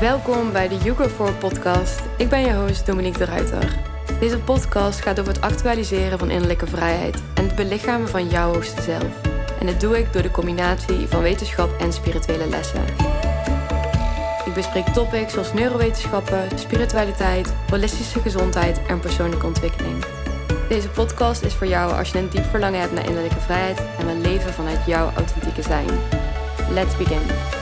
Welkom bij de You Go podcast. Ik ben je host Dominique de Ruiter. Deze podcast gaat over het actualiseren van innerlijke vrijheid en het belichamen van jouw hoogste zelf. En dat doe ik door de combinatie van wetenschap en spirituele lessen. Ik bespreek topics zoals neurowetenschappen, spiritualiteit, holistische gezondheid en persoonlijke ontwikkeling. Deze podcast is voor jou als je een diep verlangen hebt naar innerlijke vrijheid en wil leven vanuit jouw authentieke zijn. Let's begin.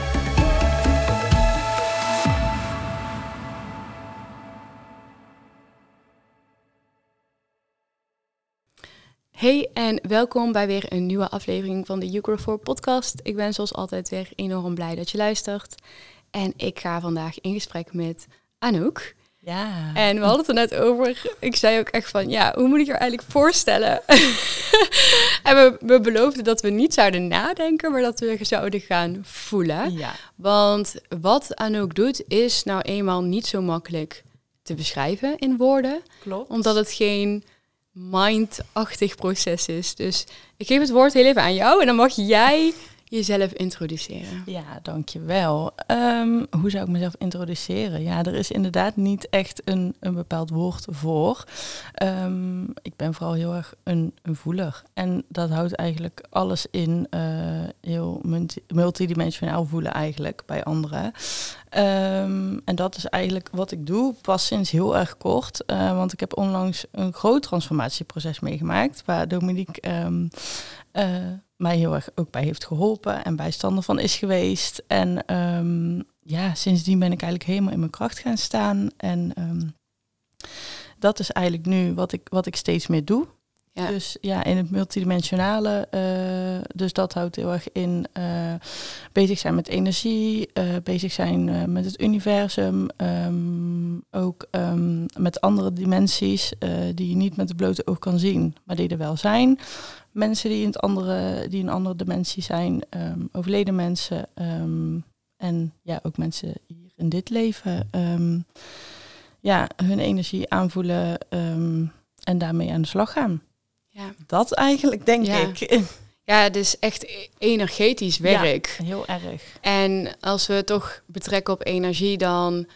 Hey en welkom bij weer een nieuwe aflevering van de You 4 podcast. Ik ben zoals altijd weer enorm blij dat je luistert. En ik ga vandaag in gesprek met Anouk. Ja. En we hadden het er net over. Ik zei ook echt van, ja, hoe moet ik je eigenlijk voorstellen? en we, we beloofden dat we niet zouden nadenken, maar dat we zouden gaan voelen. Ja. Want wat Anouk doet, is nou eenmaal niet zo makkelijk te beschrijven in woorden. Klopt. Omdat het geen mind-achtig proces is. Dus ik geef het woord heel even aan jou en dan mag jij jezelf introduceren. Ja, dankjewel. Um, hoe zou ik mezelf introduceren? Ja, er is inderdaad niet echt een, een bepaald woord voor. Um, ik ben vooral heel erg een, een, voeler. En dat houdt eigenlijk alles in uh, heel multi multidimensionaal voelen eigenlijk bij anderen. Um, en dat is eigenlijk wat ik doe, pas sinds heel erg kort. Uh, want ik heb onlangs een groot transformatieproces meegemaakt, waar Dominique um, uh, mij heel erg ook bij heeft geholpen en bijstander van is geweest. En um, ja, sindsdien ben ik eigenlijk helemaal in mijn kracht gaan staan. En dat is eigenlijk nu wat ik, wat ik steeds meer doe. Dus ja, in het multidimensionale, uh, dus dat houdt heel erg in uh, bezig zijn met energie, uh, bezig zijn met het universum, um, ook um, met andere dimensies die je niet met de blote oog kan zien, maar die er wel zijn. Mensen die in, het andere, die in een andere dimensie zijn, um, overleden mensen en ja, ook mensen hier in dit leven, ja, hun energie aanvoelen en daarmee aan de slag gaan. Ja. Dat eigenlijk, denk ja. ik. Ja, het is echt energetisch werk. Ja, heel erg. En als we het toch betrekken op energie, dan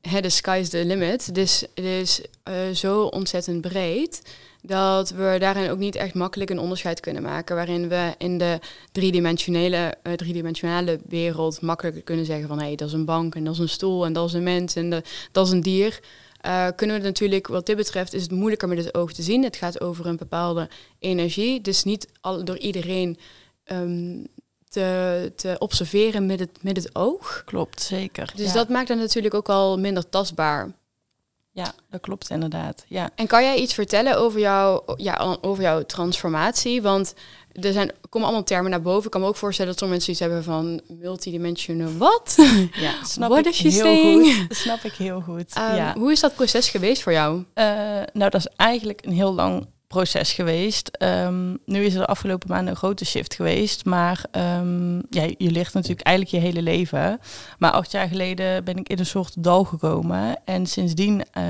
hè, the sky's the limit. Dus het is uh, zo ontzettend breed dat we daarin ook niet echt makkelijk een onderscheid kunnen maken. Waarin we in de driedimensionele, uh, driedimensionale wereld makkelijker kunnen zeggen van hé, hey, dat is een bank en dat is een stoel en dat is een mens en de, dat is een dier. Uh, kunnen we natuurlijk, wat dit betreft, is het moeilijker met het oog te zien. Het gaat over een bepaalde energie. Dus niet al, door iedereen um, te, te observeren met het, met het oog. Klopt, zeker. Dus ja. dat maakt het natuurlijk ook al minder tastbaar. Ja, dat klopt inderdaad. Ja. En kan jij iets vertellen over, jou, ja, over jouw transformatie? Want er zijn, komen allemaal termen naar boven. Ik kan me ook voorstellen dat sommige mensen iets hebben van multidimensional wat? Ja, snap What ik heel saying? goed. Snap ik heel goed. Um, ja. Hoe is dat proces geweest voor jou? Uh, nou, dat is eigenlijk een heel lang proces geweest. Um, nu is er de afgelopen maanden een grote shift geweest. Maar um, ja, je ligt natuurlijk eigenlijk je hele leven. Maar acht jaar geleden ben ik in een soort dal gekomen. En sindsdien uh,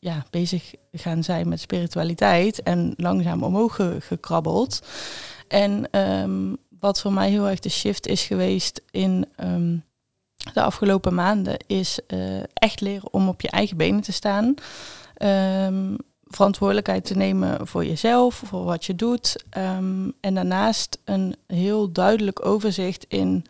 ja, bezig gaan zijn met spiritualiteit. En langzaam omhoog ge gekrabbeld. En um, wat voor mij heel erg de shift is geweest in de afgelopen maanden... is uh, echt leren om op je eigen benen te staan verantwoordelijkheid te nemen voor jezelf, voor wat je doet. Um, en daarnaast een heel duidelijk overzicht in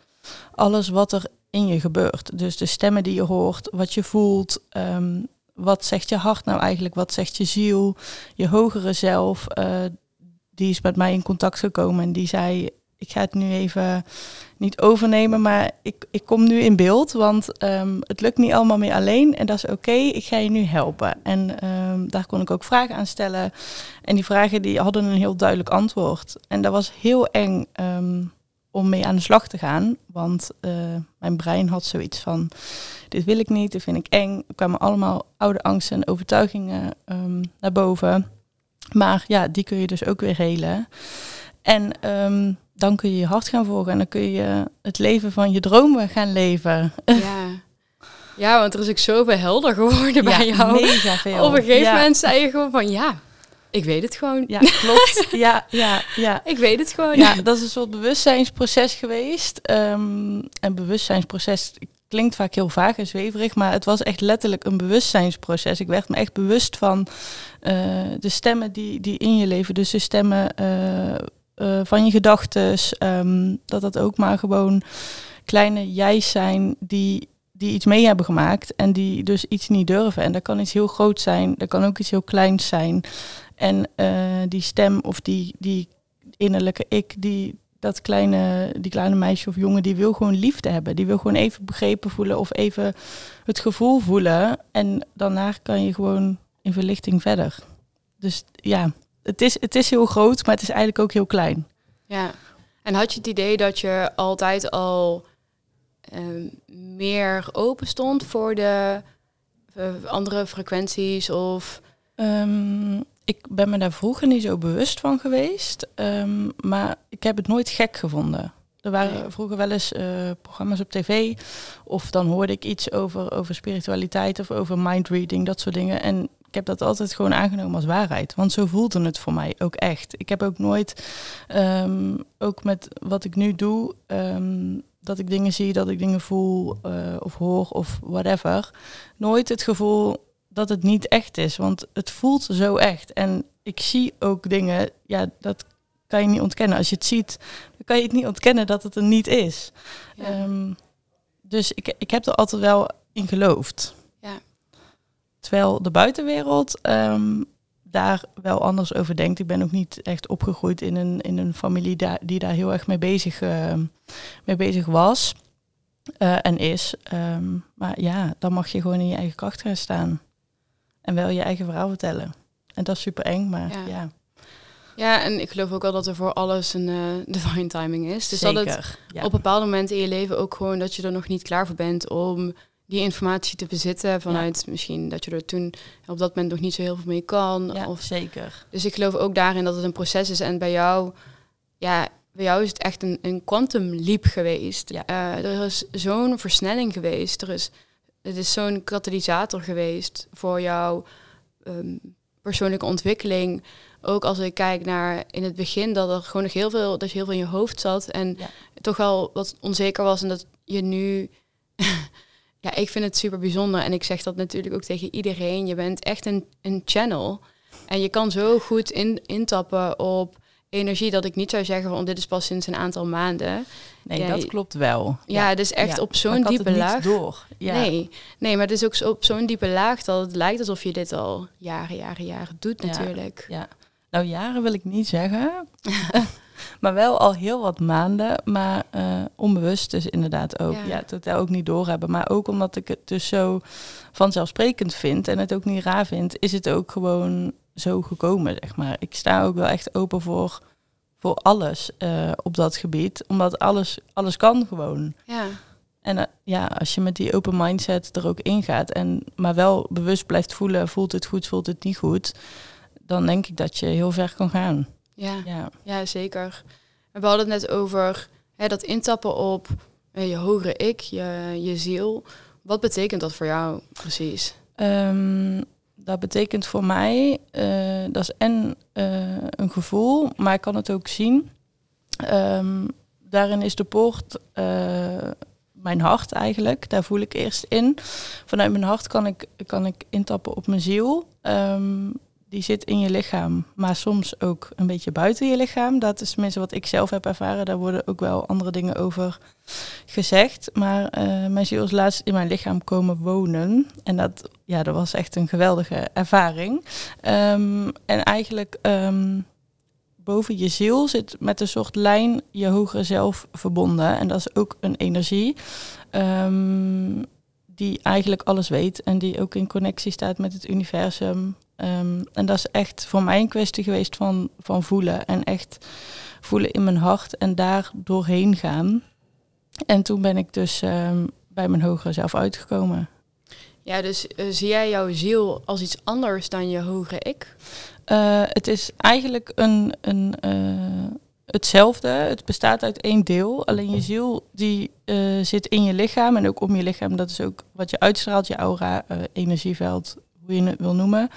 alles wat er in je gebeurt. Dus de stemmen die je hoort, wat je voelt, um, wat zegt je hart nou eigenlijk, wat zegt je ziel, je hogere zelf. Uh, die is met mij in contact gekomen en die zei, ik ga het nu even niet overnemen, maar ik, ik kom nu in beeld, want um, het lukt niet allemaal meer alleen en dat is oké, ik ga je nu helpen. En um, daar kon ik ook vragen aan stellen en die vragen die hadden een heel duidelijk antwoord. En dat was heel eng um, om mee aan de slag te gaan, want uh, mijn brein had zoiets van, dit wil ik niet, dit vind ik eng. Er kwamen allemaal oude angsten en overtuigingen naar boven. Maar ja, die kun je dus ook weer helen. En dan kun je je hart gaan volgen en dan kun je het leven van je dromen gaan leven. Ja, ja want er is ook zoveel helder geworden ja, bij jou. Mega veel. Op een gegeven ja. moment zei je gewoon van ja, Ik weet het gewoon. Ja, klopt. ja, ja, ja. Ik weet het gewoon. Ja, dat is een soort bewustzijnsproces geweest. Um, en bewustzijnsproces klinkt vaak heel vaag en zweverig, maar het was echt letterlijk een bewustzijnsproces. Ik werd me echt bewust van uh, de stemmen die, die in je leven, dus de stemmen uh, uh, van je gedachten, um, dat dat ook maar gewoon kleine jij's zijn die, die iets mee hebben gemaakt en die dus iets niet durven. En dat kan iets heel groot zijn, dat kan ook iets heel kleins zijn. En die stem of die, die innerlijke ik, die, dat kleine, die kleine meisje of jongen, die wil gewoon liefde hebben. Die wil gewoon even begrepen voelen of even het gevoel voelen. En daarna kan je gewoon in verlichting verder. Dus ja, het is, het is heel groot, maar het is eigenlijk ook heel klein. Ja, en had je het idee dat je altijd al um, meer open stond voor de uh, andere frequenties of... Um, ik ben me daar vroeger niet zo bewust van geweest, um, maar ik heb het nooit gek gevonden. Er waren vroeger wel eens uh, programma's op tv, of dan hoorde ik iets over, over spiritualiteit of over mindreading, dat soort dingen. En heb dat altijd gewoon aangenomen als waarheid, want zo voelde het voor mij ook echt. Ik heb ook nooit, um, ook met wat ik nu doe, um, dat ik dingen zie, dat ik dingen voel uh, of hoor of whatever, nooit het gevoel dat het niet echt is. Want het voelt zo echt. En ik zie ook dingen, ja, dat kan je niet ontkennen. Als je het ziet, dan kan je het niet ontkennen dat het er niet is. Ja. Um, dus ik, ik heb er altijd wel in geloofd. Terwijl de buitenwereld um, daar wel anders over denkt. Ik ben ook niet echt opgegroeid in een, in een familie daar, die daar heel erg mee bezig, uh, mee bezig was. Uh, en is. Um, maar ja, dan mag je gewoon in je eigen kracht gaan staan. En wel je eigen verhaal vertellen. En dat is super eng, maar ja. ja. Ja, en ik geloof ook wel dat er voor alles een uh, divine timing is. Dus Zeker, dat het ja. op bepaalde momenten in je leven ook gewoon dat je er nog niet klaar voor bent om die informatie te bezitten. Vanuit ja. misschien dat je er toen op dat moment nog niet zo heel veel mee kan. Ja, of, zeker. Dus ik geloof ook daarin dat het een proces is. En bij jou, ja, bij jou is het echt een, een quantum leap geweest. Ja. Uh, er is zo'n versnelling geweest. Er is, het is zo'n katalysator geweest voor jouw um, persoonlijke ontwikkeling. Ook als ik kijk naar in het begin dat er gewoon nog heel veel, dat je heel veel in je hoofd zat en ja. toch wel wat onzeker was en dat je nu, ja, ik vind het super bijzonder en ik zeg dat natuurlijk ook tegen iedereen. Je bent echt een, een channel en je kan zo goed in, intappen op energie dat ik niet zou zeggen van dit is pas sinds een aantal maanden. Nee, dat klopt wel. Ja, dus echt ja. op zo'n diepe laag. door. Ja. Nee, nee, maar het is ook zo, op zo'n diepe laag dat het lijkt alsof je dit al jaren, jaren, jaren doet natuurlijk. Ja. Nou, jaren wil ik niet zeggen. maar wel al heel wat maanden. Maar uh, onbewust dus inderdaad ook. Ja. ja, totaal ook niet doorhebben. Maar ook omdat ik het dus zo vanzelfsprekend vind en het ook niet raar vind, is het ook gewoon zo gekomen, zeg maar. Ik sta ook wel echt open voor, voor alles uh, op dat gebied. Omdat alles, alles kan gewoon. Ja. En uh, ja, als je met die open mindset er ook ingaat en maar wel bewust blijft voelen, voelt het goed, voelt het niet goed, dan denk ik dat je heel ver kan gaan. Ja, ja. ja zeker. En we hadden het net over hè, dat intappen op uh, je hogere ik, je, je ziel. Wat betekent dat voor jou precies? Um, dat betekent voor mij, uh, dat is en uh, een gevoel, maar ik kan het ook zien. Um, daarin is de poort uh, mijn hart eigenlijk. Daar voel ik eerst in. Vanuit mijn hart kan ik, kan ik intappen op mijn ziel. Um, die zit in je lichaam, maar soms ook een beetje buiten je lichaam. Dat is tenminste wat ik zelf heb ervaren. Daar worden ook wel andere dingen over gezegd. Maar uh, mijn ziel is laatst in mijn lichaam komen wonen. En dat, ja, dat was echt een geweldige ervaring. Um, en eigenlijk um, boven je ziel zit met een soort lijn je hogere zelf verbonden. En dat is ook een energie. Um, die eigenlijk alles weet en die ook in connectie staat met het universum. Um, en dat is echt voor mij een kwestie geweest van, van voelen. En echt voelen in mijn hart en daar doorheen gaan. En toen ben ik dus um, bij mijn hogere zelf uitgekomen. Ja, dus uh, zie jij jouw ziel als iets anders dan je hogere ik? Uh, het is eigenlijk een, een, uh, hetzelfde. Het bestaat uit één deel. Alleen je ziel die zit in je lichaam en ook om je lichaam. Dat is ook wat je uitstraalt, je aura, energieveld, hoe je het wil noemen.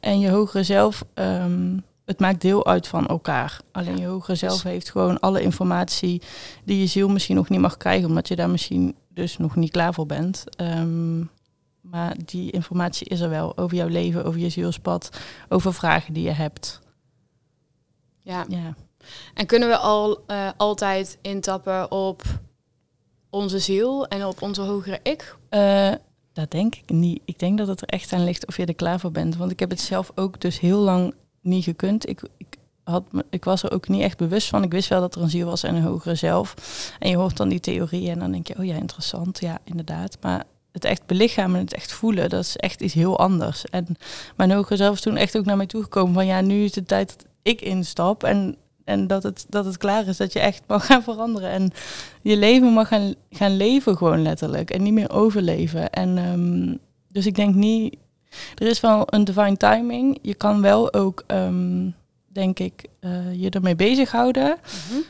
En je hogere zelf, ehm, het maakt deel uit van elkaar. Alleen je hogere zelf heeft gewoon alle informatie die je ziel misschien nog niet mag krijgen, omdat je daar misschien dus nog niet klaar voor bent. Ehm, maar die informatie is er wel over jouw leven, over je zielspad, over vragen die je hebt. Ja. ja. En kunnen we al uh, altijd intappen op onze ziel en op onze hogere ik? Uh, dat denk ik niet. Ik denk dat het er echt aan ligt of je er klaar voor bent. Want ik heb het zelf ook dus heel lang niet gekund. Ik, ik, had ik was er ook niet echt bewust van. Ik wist wel dat er een ziel was en een hogere zelf. En je hoort dan die theorie en dan denk je, oh ja, interessant. Ja, inderdaad. Maar het echt belichamen, het echt voelen, dat is echt iets heel anders. En mijn hogere zelf is toen echt ook naar mij toegekomen van ja, nu is het tijd dat ik instap en, en dat, het, dat het klaar is, dat je echt mag gaan veranderen. En je leven mag gaan, gaan leven gewoon letterlijk en niet meer overleven. En um, dus ik denk niet, er is wel een divine timing. Je kan wel ook, um, denk ik, uh, je ermee bezighouden. Mm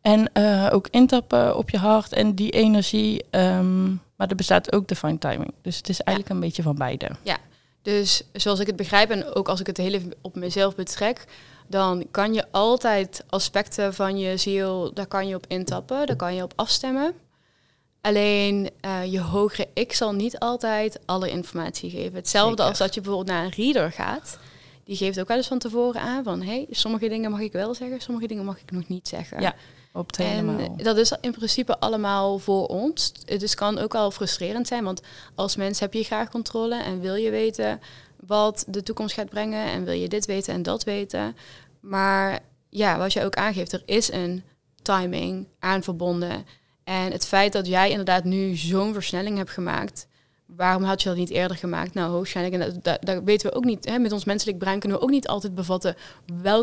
En uh, ook intappen op je hart en die energie. Um, maar er bestaat ook divine timing. Dus het is eigenlijk een beetje van beide. Ja, dus zoals ik het begrijp en ook als ik het heel op mezelf betrek, dan kan je altijd aspecten van je ziel, daar kan je op intappen, daar kan je op afstemmen. Alleen uh, je hogere ik zal niet altijd alle informatie geven. Hetzelfde als dat je bijvoorbeeld naar een reader gaat. Die geeft ook wel eens van tevoren aan van... hé, hey, sommige dingen mag ik wel zeggen, sommige dingen mag ik nog niet zeggen. Ja, op het en dat is in principe allemaal voor ons. Het dus kan ook al frustrerend zijn, want als mens heb je graag controle... en wil je weten wat de toekomst gaat brengen... en wil je dit weten en dat weten. Maar ja, wat je ook aangeeft, er is een timing aan verbonden... En het feit dat jij inderdaad nu zo'n versnelling hebt gemaakt, waarom had je dat niet eerder gemaakt? Nou, hoogstwaarschijnlijk, en dat, dat, weten we ook niet. Hè, met ons menselijk brein kunnen we ook niet altijd bevatten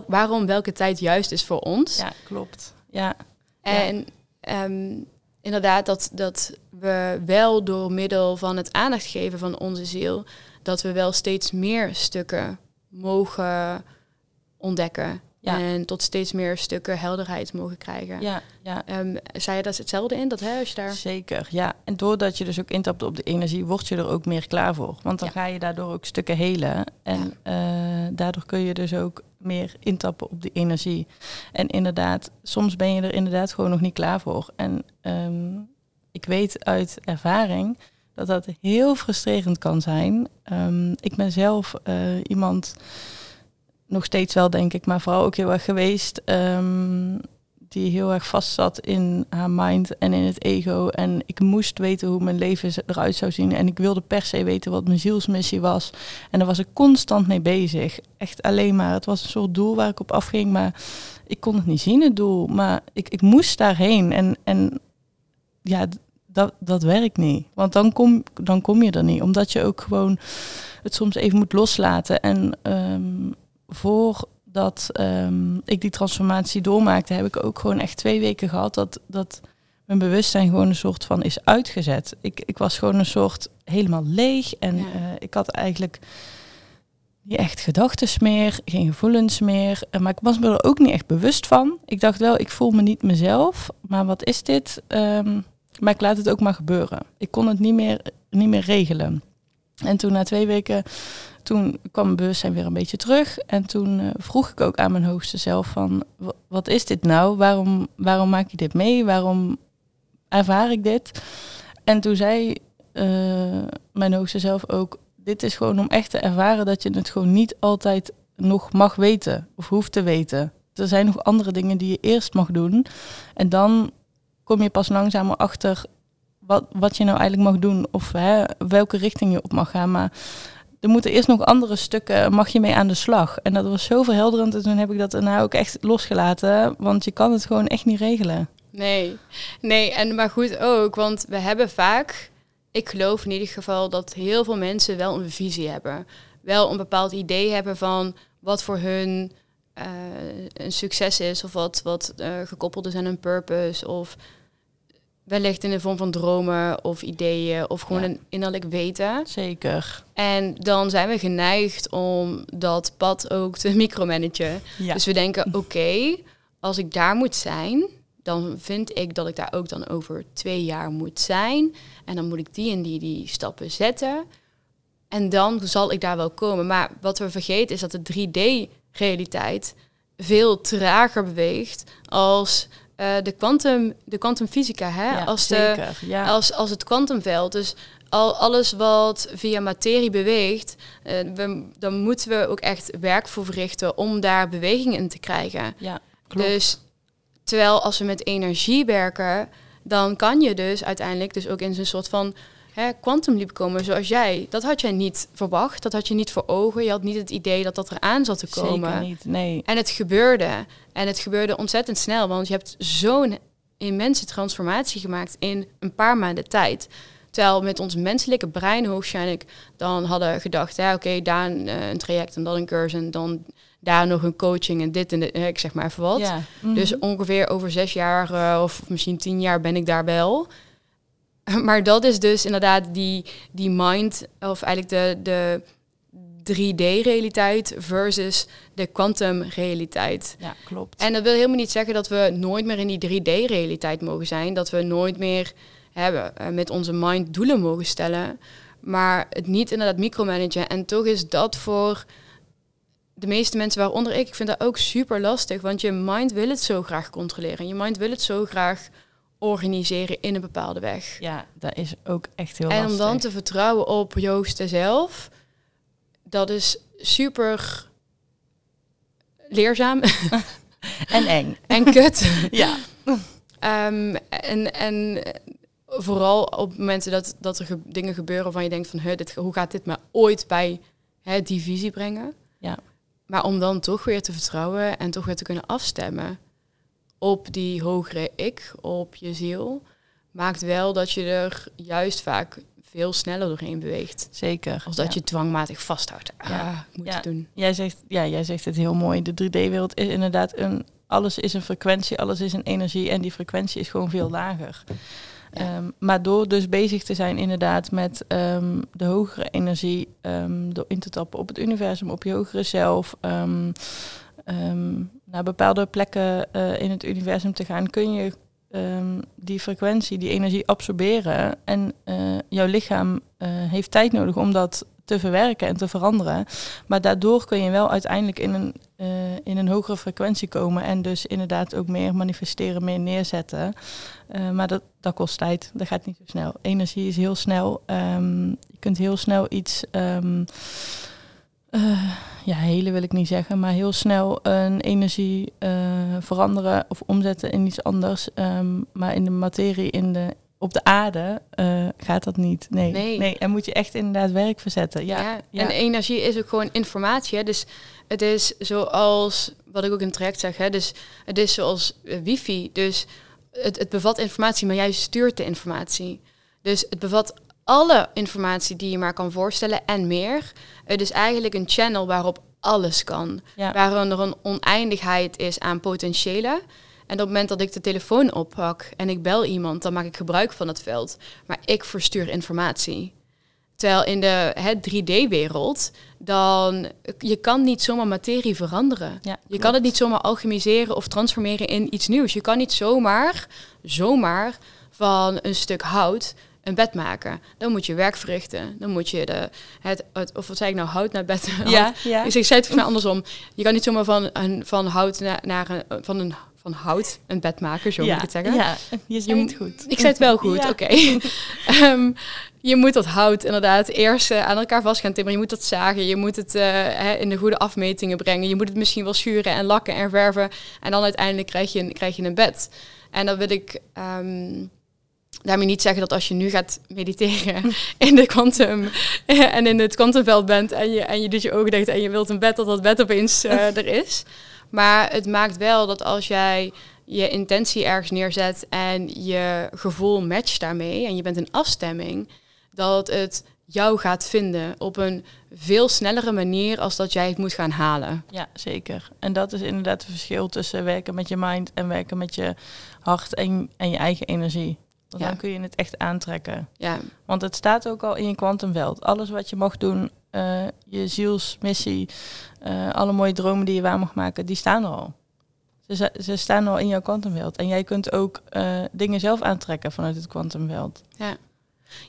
waarom welke tijd juist is voor ons. Ja, klopt. Ja. En ehm, inderdaad, dat, dat we wel door middel van het aandacht geven van onze ziel, dat we wel steeds meer stukken mogen ontdekken. En tot steeds meer stukken helderheid mogen krijgen. Ja, ja. Um, zei je daar hetzelfde in? Dat, hè, als je daar... Zeker, ja. En doordat je dus ook intapt op de energie, word je er ook meer klaar voor. Want dan ga je daardoor ook stukken helen. En uh, daardoor kun je dus ook meer intappen op die energie. En inderdaad, soms ben je er inderdaad gewoon nog niet klaar voor. En um, ik weet uit ervaring dat dat heel frustrerend kan zijn. Um, ik ben zelf uh, iemand nog steeds wel, denk ik, maar vooral ook heel erg geweest. Um, die heel erg vast zat in haar mind en in het ego. En ik moest weten hoe mijn leven eruit zou zien. En ik wilde per se weten wat mijn zielsmissie was. En daar was ik constant mee bezig. Echt alleen maar. Het was een soort doel waar ik op afging. Maar ik kon het niet zien, het doel. Maar ik, ik moest daarheen. En, en ja, dat, dat werkt niet. Want dan kom, dan kom je er niet. Omdat je ook gewoon het soms even moet loslaten. En um, voordat um, ik die transformatie doormaakte, heb ik ook gewoon echt twee weken gehad dat, dat mijn bewustzijn gewoon een soort van is uitgezet. Ik, ik was gewoon een soort helemaal leeg en uh, ik had eigenlijk niet echt gedachten meer, geen gevoelens meer. Uh, maar ik was me er ook niet echt bewust van. Ik dacht wel, ik voel me niet mezelf, maar wat is dit? Um, maar ik laat het ook maar gebeuren. Ik kon het niet meer, niet meer regelen. En toen na twee weken toen kwam mijn bewustzijn weer een beetje terug. En toen uh, vroeg ik ook aan mijn hoogste zelf van, wat is dit nou? Waarom, waarom maak je dit mee? Waarom ervaar ik dit? En toen zei uh, mijn hoogste zelf ook, dit is gewoon om echt te ervaren dat je het gewoon niet altijd nog mag weten of hoeft te weten. Er zijn nog andere dingen die je eerst mag doen. En dan kom je pas langzamer achter wat, wat je nou eigenlijk mag doen of hè, welke richting je op mag gaan. Maar er moeten eerst nog andere stukken, mag je mee aan de slag. En dat was zo verhelderend en toen heb ik dat nou ook echt losgelaten, want je kan het gewoon echt niet regelen. Nee, nee, en maar goed ook, want we hebben vaak, ik geloof in ieder geval dat heel veel mensen wel een visie hebben. Wel een bepaald idee hebben van wat voor hun uh, een succes is of wat, wat uh, gekoppeld is aan een purpose of wellicht in de vorm van dromen of ideeën of gewoon een innerlijk weten. Zeker. En dan zijn we geneigd om dat pad ook te micromanagen. Ja. Dus we denken, oké, als ik daar moet zijn, dan vind ik dat ik daar ook dan over twee jaar moet zijn. En dan moet ik die en die, die stappen zetten. En dan zal ik daar wel komen. Maar wat we vergeten is dat de 3D-realiteit veel trager beweegt als uh, de quantum, de kwantumfysica, hè? Ja, als, de. Ja. als, als het kwantumveld. Dus al alles wat via materie beweegt, uh, we, dan moeten we ook echt werk voor verrichten om daar beweging in te krijgen. ja, klopt. Dus terwijl als we met energie werken, dan kan je dus uiteindelijk dus ook in zo'n soort van kwantumliep komen zoals jij. Dat had jij niet verwacht, dat had je niet voor ogen. Je had niet het idee dat dat eraan zat te komen. Zeker niet, nee. En het gebeurde. En het gebeurde ontzettend snel, want je hebt zo'n immense transformatie gemaakt in een paar maanden tijd. Terwijl met ons menselijke brein hoogstwaarschijnlijk dan hadden gedacht, ja, oké, daar een, uh, een, traject en dan een cursus en dan daar nog een coaching en dit en dit, ik zeg maar even wat. Ja. Mhm. Dus ongeveer over zes jaar uh, of misschien tien jaar ben ik daar wel. Maar dat is dus inderdaad die, die mind, of eigenlijk de, de 3D-realiteit versus de quantum-realiteit. Ja, klopt. En dat wil helemaal niet zeggen dat we nooit meer in die 3D-realiteit mogen zijn. Dat we nooit meer hebben, uh, met onze mind doelen mogen stellen. Maar het niet inderdaad micromanagen. En toch is dat voor de meeste mensen, waaronder ik, ik vind dat ook super lastig. Want je mind wil het zo graag controleren. Je mind wil het zo graag organiseren in een bepaalde weg. Ja, dat is ook echt heel en lastig. om dan te vertrouwen op Joost zelf, dat is super leerzaam en eng. en kut. ja. Um, en, en vooral op momenten dat, dat er ge dingen gebeuren waarvan je denkt van, dit, hoe gaat dit me ooit bij hè, die visie brengen? Ja. Maar om dan toch weer te vertrouwen en toch weer te kunnen afstemmen op die hogere ik, op je ziel, maakt wel dat je er juist vaak veel sneller doorheen beweegt. Zeker. Als dat ja. je dwangmatig vasthoudt. Ah, Ja. moet Ja. het doen. Jij zegt, ja, jij zegt het heel mooi. De 3D-wereld is inderdaad een. Alles is een frequentie, alles is een energie en die frequentie is gewoon veel lager. Ja. Um, maar door dus bezig te zijn inderdaad met um, de hogere energie, um, door in te tappen op het universum, op je hogere zelf, naar bepaalde plekken uh, in het universum te gaan, kun je die frequentie, die energie absorberen. En uh, jouw lichaam uh, heeft tijd nodig om dat te verwerken en te veranderen. Maar daardoor kun je wel uiteindelijk in een, in een hogere frequentie komen en dus inderdaad ook meer manifesteren, meer neerzetten. Maar dat, dat kost tijd, dat gaat niet zo snel. Energie is heel snel. Um, je kunt heel snel iets, um, uh, ja, hele wil ik niet zeggen, maar heel snel een energie veranderen of omzetten in iets anders. Um, maar in de materie, in de op de aarde uh, gaat dat niet. Nee. Nee. nee. En moet je echt inderdaad werk verzetten. Ja. Ja, ja. En energie is ook gewoon informatie. Hè? Dus het is zoals, wat ik ook in het traject zeg, hè? Dus het is zoals wifi. Dus het, het bevat informatie, maar jij stuurt de informatie. Dus het bevat alle informatie die je maar kan voorstellen en meer. Het is eigenlijk een channel waarop alles kan. Ja. Waarin er een oneindigheid is aan potentiële. En op het moment dat ik de telefoon oppak en ik bel iemand, dan maak ik gebruik van het veld. Maar ik verstuur informatie. Terwijl in de 3D-wereld, dan je kan niet zomaar materie veranderen. Ja, je kan het niet zomaar alchemiseren of transformeren in iets nieuws. Je kan niet zomaar, zomaar van een stuk hout een bed maken. Dan moet je werk verrichten. Dan moet je de, het, het of wat zei ik nou, hout naar bed. Ja, ja. Ik, zei het volgens mij andersom. Je kan niet zomaar van, een, van hout naar, naar een, van een van hout een bed maken, zo ja, moet ik het zeggen. Ja, je zei het goed. Ik zei het wel goed, Ja. oké. um, je moet dat hout inderdaad eerst uh, aan elkaar vast gaan timmeren. Je moet dat zagen, je moet het uh, hè, in de goede afmetingen brengen. Je moet het misschien wel schuren en lakken en verven. En dan uiteindelijk krijg je een, krijg je een bed. En dan wil ik... Um, daarmee niet zeggen dat als je nu gaat mediteren in de quantum en in het kwantumveld bent en je, en je doet je ogen dicht en je wilt een bed, dat dat bed opeens uh, er is. Maar het maakt wel dat als jij je intentie ergens neerzet en je gevoel matcht daarmee en je bent in afstemming, dat het jou gaat vinden op een veel snellere manier als dat jij het moet gaan halen. Ja, zeker. En dat is inderdaad het verschil tussen werken met je mind en werken met je hart en, en je eigen energie. Want Ja. dan kun je het echt aantrekken. Ja, Want het staat ook al in je kwantumveld. Alles wat je mag doen, uh, je zielsmissie, uh, alle mooie dromen die je waar mag maken, die staan er al. Ze, ze staan al in jouw kwantumveld. En jij kunt ook uh, dingen zelf aantrekken vanuit het kwantumveld. ja.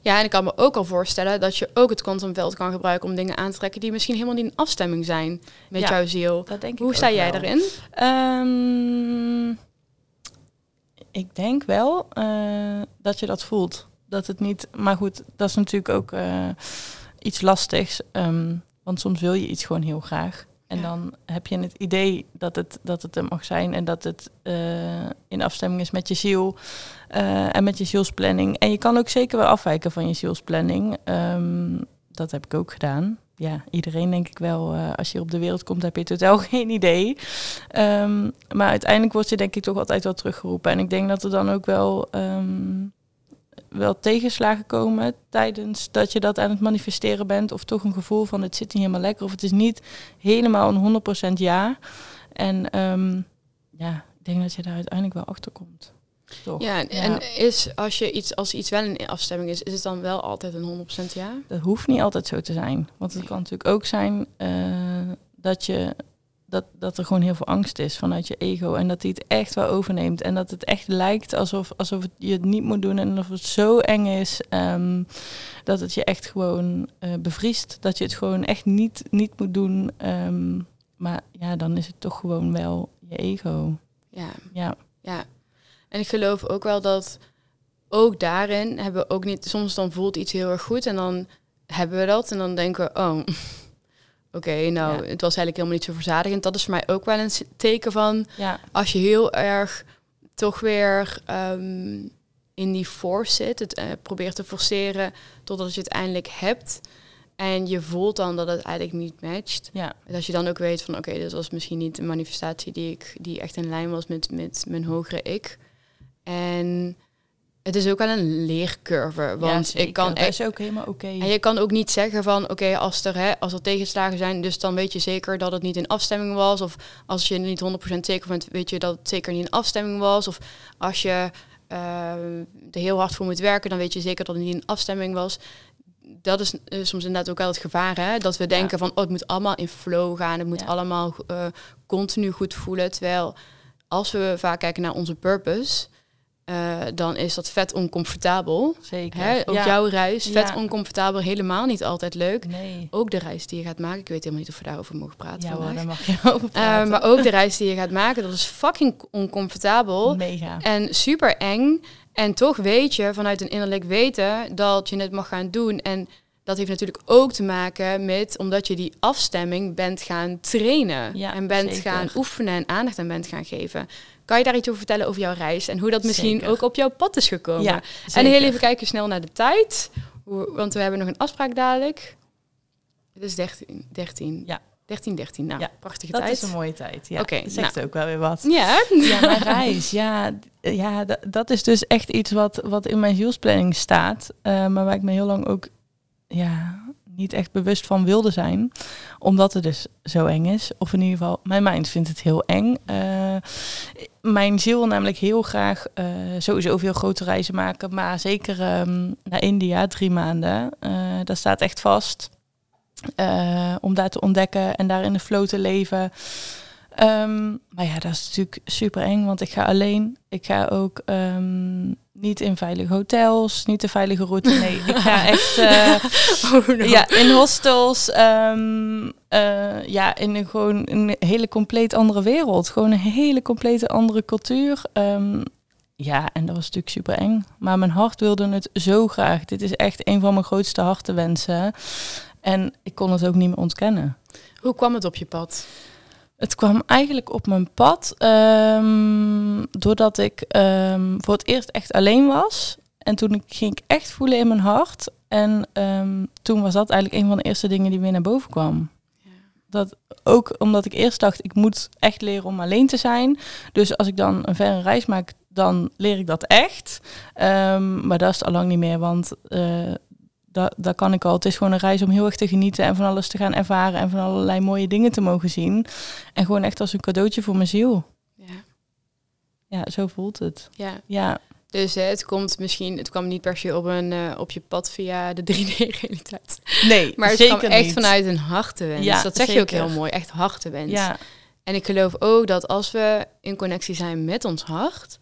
Ja, en ik kan me ook al voorstellen dat je ook het kwantumveld kan gebruiken om dingen aan te trekken die misschien helemaal niet in afstemming zijn met Ja, jouw ziel. Dat denk Hoe sta jij daarin? Ehm, ik denk wel eh, dat je dat voelt. Dat het niet. Maar goed, dat is natuurlijk ook eh, iets lastigs. ehm, want soms wil je iets gewoon heel graag. En Ja. dan heb je het idee dat het, dat het er mag zijn en dat het eh, in afstemming is met je ziel en met je zielsplanning. En je kan ook zeker wel afwijken van je zielsplanning. Ehm, dat heb ik ook gedaan. Ja, iedereen denk ik wel. eh, als je op de wereld komt, heb je totaal geen idee. Ehm, maar uiteindelijk word je denk ik toch altijd wel teruggeroepen. En ik denk dat er dan ook wel, ehm, wel tegenslagen komen tijdens dat je dat aan het manifesteren bent. Of toch een gevoel van het zit niet helemaal lekker. Of het is niet helemaal een 100% ja. En ehm, ja, ik denk dat je daar uiteindelijk wel achter komt. Toch? Ja, en, is als je iets als iets wel in afstemming is, is het dan wel altijd een 100% ja? Dat hoeft niet altijd zo te zijn. Want het kan natuurlijk ook zijn eh, dat, je, dat, dat er gewoon heel veel angst is vanuit je ego. En dat hij het echt wel overneemt. En dat het echt lijkt alsof, alsof het, je het niet moet doen. En of het zo eng is ehm, dat het je echt gewoon eh, bevriest. Dat je het gewoon echt niet, niet moet doen. Ehm, maar ja, dan is het toch gewoon wel je ego. Ja, Ja, ja. En ik geloof ook wel dat ook daarin hebben we ook niet, soms dan voelt iets heel erg goed en dan hebben we dat en dan denken we, oh, oké, nou, Ja. het was eigenlijk helemaal niet zo verzadigend. Dat is voor mij ook wel een teken van ja, als je heel erg toch weer ehm, in die force zit, het eh, probeert te forceren totdat je het eindelijk hebt. En je voelt dan dat het eigenlijk niet matcht. ja, Dat je dan ook weet van oké, dit was misschien niet de manifestatie die ik die echt in lijn was met, met mijn hogere ik. En het is ook wel een leercurve. Want ja, ik kan Dat echt. is ook helemaal oké. En je kan ook niet zeggen van oké, als, er, hè, als er tegenslagen zijn, dus dan weet je zeker dat het niet in afstemming was. Of als je er niet 100% zeker bent, weet je dat het zeker niet in afstemming was. Of als je eh, er heel hard voor moet werken, dan weet je zeker dat het niet in afstemming was. Dat is eh, soms inderdaad ook wel het gevaar, hè? dat we denken van oh, het moet allemaal in flow gaan, het moet Ja. allemaal eh, continu goed voelen. Terwijl als we vaak kijken naar onze purpose, eh, dan is dat vet oncomfortabel. Zeker. Hè? Ook ja. jouw reis, vet Ja. oncomfortabel, helemaal niet altijd leuk. Nee. Ook de reis die je gaat maken, ik weet helemaal niet of we daarover mogen praten Ja daar mag je over Eh, praten. maar ook de reis die je gaat maken, dat is fucking oncomfortabel Mega. en super eng. En toch weet je vanuit een innerlijk weten dat je het mag gaan doen. En dat heeft natuurlijk ook te maken met omdat je die afstemming bent gaan trainen. Ja, en bent zeker. gaan oefenen en aandacht aan bent gaan geven. Kan je daar iets over vertellen over jouw reis en hoe dat misschien Zeker. ook op jouw pad is gekomen? Ja, en heel even kijken snel naar de tijd. Want we hebben nog een afspraak dadelijk. Het is 13. 13. Ja. 13, 13. Nou, Ja, prachtige Dat tijd. is een mooie tijd. Ja, Oké, dat zegt ook wel weer wat. Ja, Ja, mijn reis. Ja, ja dat is dus echt iets wat, wat in mijn zielsplanning staat. eh, maar waar ik me heel lang ook ja, niet echt bewust van wilde zijn. Omdat het dus zo eng is. Of in ieder geval, mijn mind vindt het heel eng. Eh, mijn ziel wil namelijk heel graag eh, sowieso veel grote reizen maken. Maar zeker ehm, naar India, drie maanden. Eh, dat staat echt vast. Om daar te ontdekken en daar in de flow te leven. Ehm, maar ja, dat is natuurlijk super eng, want ik ga alleen. Ik ga ook ehm, niet in veilige hotels, niet de veilige route. Nee, ik ga echt eh, oh, no. ja, in hostels. ehm, eh, ja, in een, gewoon een hele compleet andere wereld. Gewoon een hele complete andere cultuur. Ehm, ja, en dat was natuurlijk super eng. Maar mijn hart wilde het zo graag. Dit is echt een van mijn grootste hartenwensen. En ik kon het ook niet meer ontkennen. Hoe kwam het op je pad? Het kwam eigenlijk op mijn pad ehm, doordat ik ehm, voor het eerst echt alleen was. En toen ging ik echt voelen in mijn hart. En ehm, toen was dat eigenlijk een van de eerste dingen die weer naar boven kwam. Dat ook omdat ik eerst dacht, ik moet echt leren om alleen te zijn. Dus als ik dan een verre reis maak, dan leer ik dat echt. Maar dat is het al lang niet meer, want eh, dat, dat kan ik al. Het is gewoon een reis om heel erg te genieten en van alles te gaan ervaren en van allerlei mooie dingen te mogen zien. En gewoon echt als een cadeautje voor mijn ziel. Ja. Ja, zo voelt het. ja. Ja, Dus hè, het komt misschien, het kwam niet per se op, een, eh, op je pad via de 3D-realiteit. nee, Maar het zeker kwam echt niet. vanuit een hartewens. Ja, dat zeg je ook heel mooi, echt hartewens. Ja, En ik geloof ook dat als we in connectie zijn met ons hart,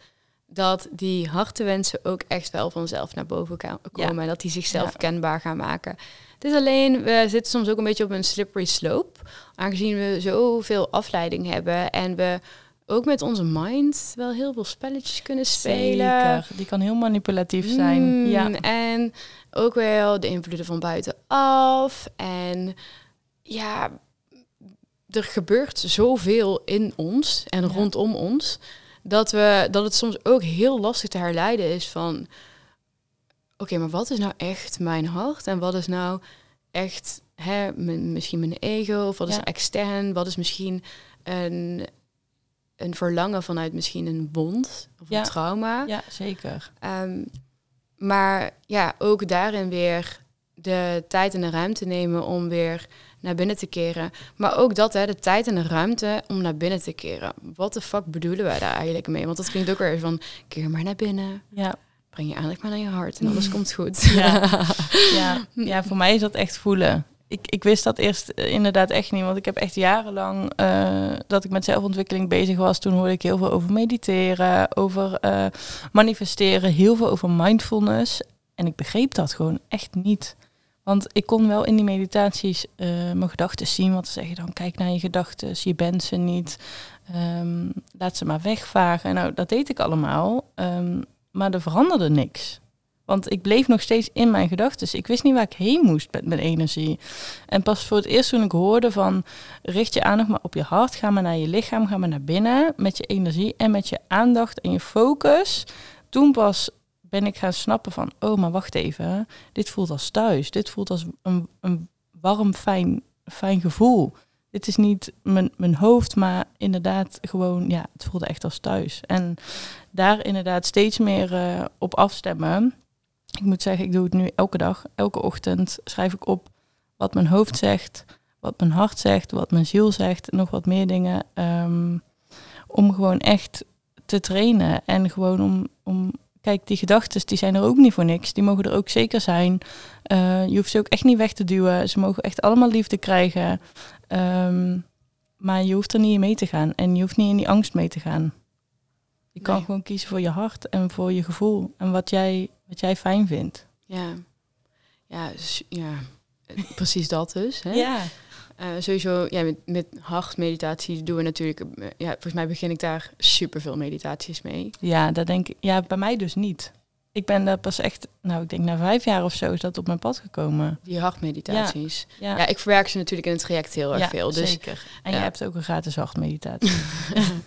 dat die hartewensen ook echt wel vanzelf naar boven komen. En dat die zichzelf kenbaar gaan maken. Het is alleen, we zitten soms ook een beetje op een slippery slope. Aangezien we zoveel afleiding hebben en we ook met onze mind wel heel veel spelletjes kunnen spelen. Zeker, die kan heel manipulatief zijn. Mm, ja. En ook wel de invloeden van buitenaf. En ja, er gebeurt zoveel in ons en rondom ons. Dat, we, dat het soms ook heel lastig te herleiden is van... Oké, maar wat is nou echt mijn hart? En wat is nou echt hè, misschien mijn ego? Of wat is extern? Wat is misschien een, een verlangen vanuit misschien een wond of een trauma? Ja, zeker. Um, maar ja, ook daarin weer de tijd en de ruimte nemen om weer naar binnen te keren. Maar ook dat, hè, de tijd en de ruimte om naar binnen te keren. Wat de fuck bedoelen wij daar eigenlijk mee? Want dat klinkt ook weer van, keer maar naar binnen. Ja. Breng je aandacht maar naar je hart en alles komt goed. Ja. ja. ja, voor mij is dat echt voelen. Ik, ik wist dat eerst eh, inderdaad echt niet, want ik heb echt jarenlang uh, dat ik met zelfontwikkeling bezig was. Toen hoorde ik heel veel over mediteren, over uh, manifesteren, heel veel over mindfulness. En ik begreep dat gewoon echt niet. Want ik kon wel in die meditaties uh, mijn gedachten zien. Wat ze zeggen dan, kijk naar je gedachten, je bent ze niet. Um, laat ze maar wegvagen. Nou, dat deed ik allemaal. Um, maar er veranderde niks. Want ik bleef nog steeds in mijn gedachten. Ik wist niet waar ik heen moest met mijn energie. En pas voor het eerst toen ik hoorde van... richt je aandacht maar op je hart. Ga maar naar je lichaam. Ga maar naar binnen met je energie en met je aandacht en je focus. Toen pas ben ik gaan snappen van, oh, maar wacht even, dit voelt als thuis. Dit voelt als een, een warm, fijn, fijn gevoel. Dit is niet mijn, mijn hoofd, maar inderdaad gewoon, ja, het voelde echt als thuis. En daar inderdaad steeds meer uh, op afstemmen. Ik moet zeggen, ik doe het nu elke dag, elke ochtend schrijf ik op wat mijn hoofd zegt, wat mijn hart zegt, wat mijn ziel zegt, nog wat meer dingen. Um, om gewoon echt te trainen en gewoon om, om kijk, die gedachten die zijn er ook niet voor niks. Die mogen er ook zeker zijn. Uh, je hoeft ze ook echt niet weg te duwen. Ze mogen echt allemaal liefde krijgen. Um, maar je hoeft er niet in mee te gaan. En je hoeft niet in die angst mee te gaan. Je kan gewoon kiezen voor je hart en voor je gevoel. En wat jij, wat jij fijn vindt. Ja, ja, ja. precies dat dus. Hè? Ja. Uh, sowieso, ja, met, met hartmeditatie doen we natuurlijk, uh, ja, volgens mij begin ik daar super veel meditaties mee. Ja, dat denk ik, ja, bij mij dus niet. Ik ben daar pas echt, nou, ik denk na vijf jaar of zo is dat op mijn pad gekomen. Die hartmeditaties. Ja, ja. ik verwerk ze natuurlijk in het traject heel erg ja, veel. Dus, zeker. En je hebt ook een gratis hartmeditatie.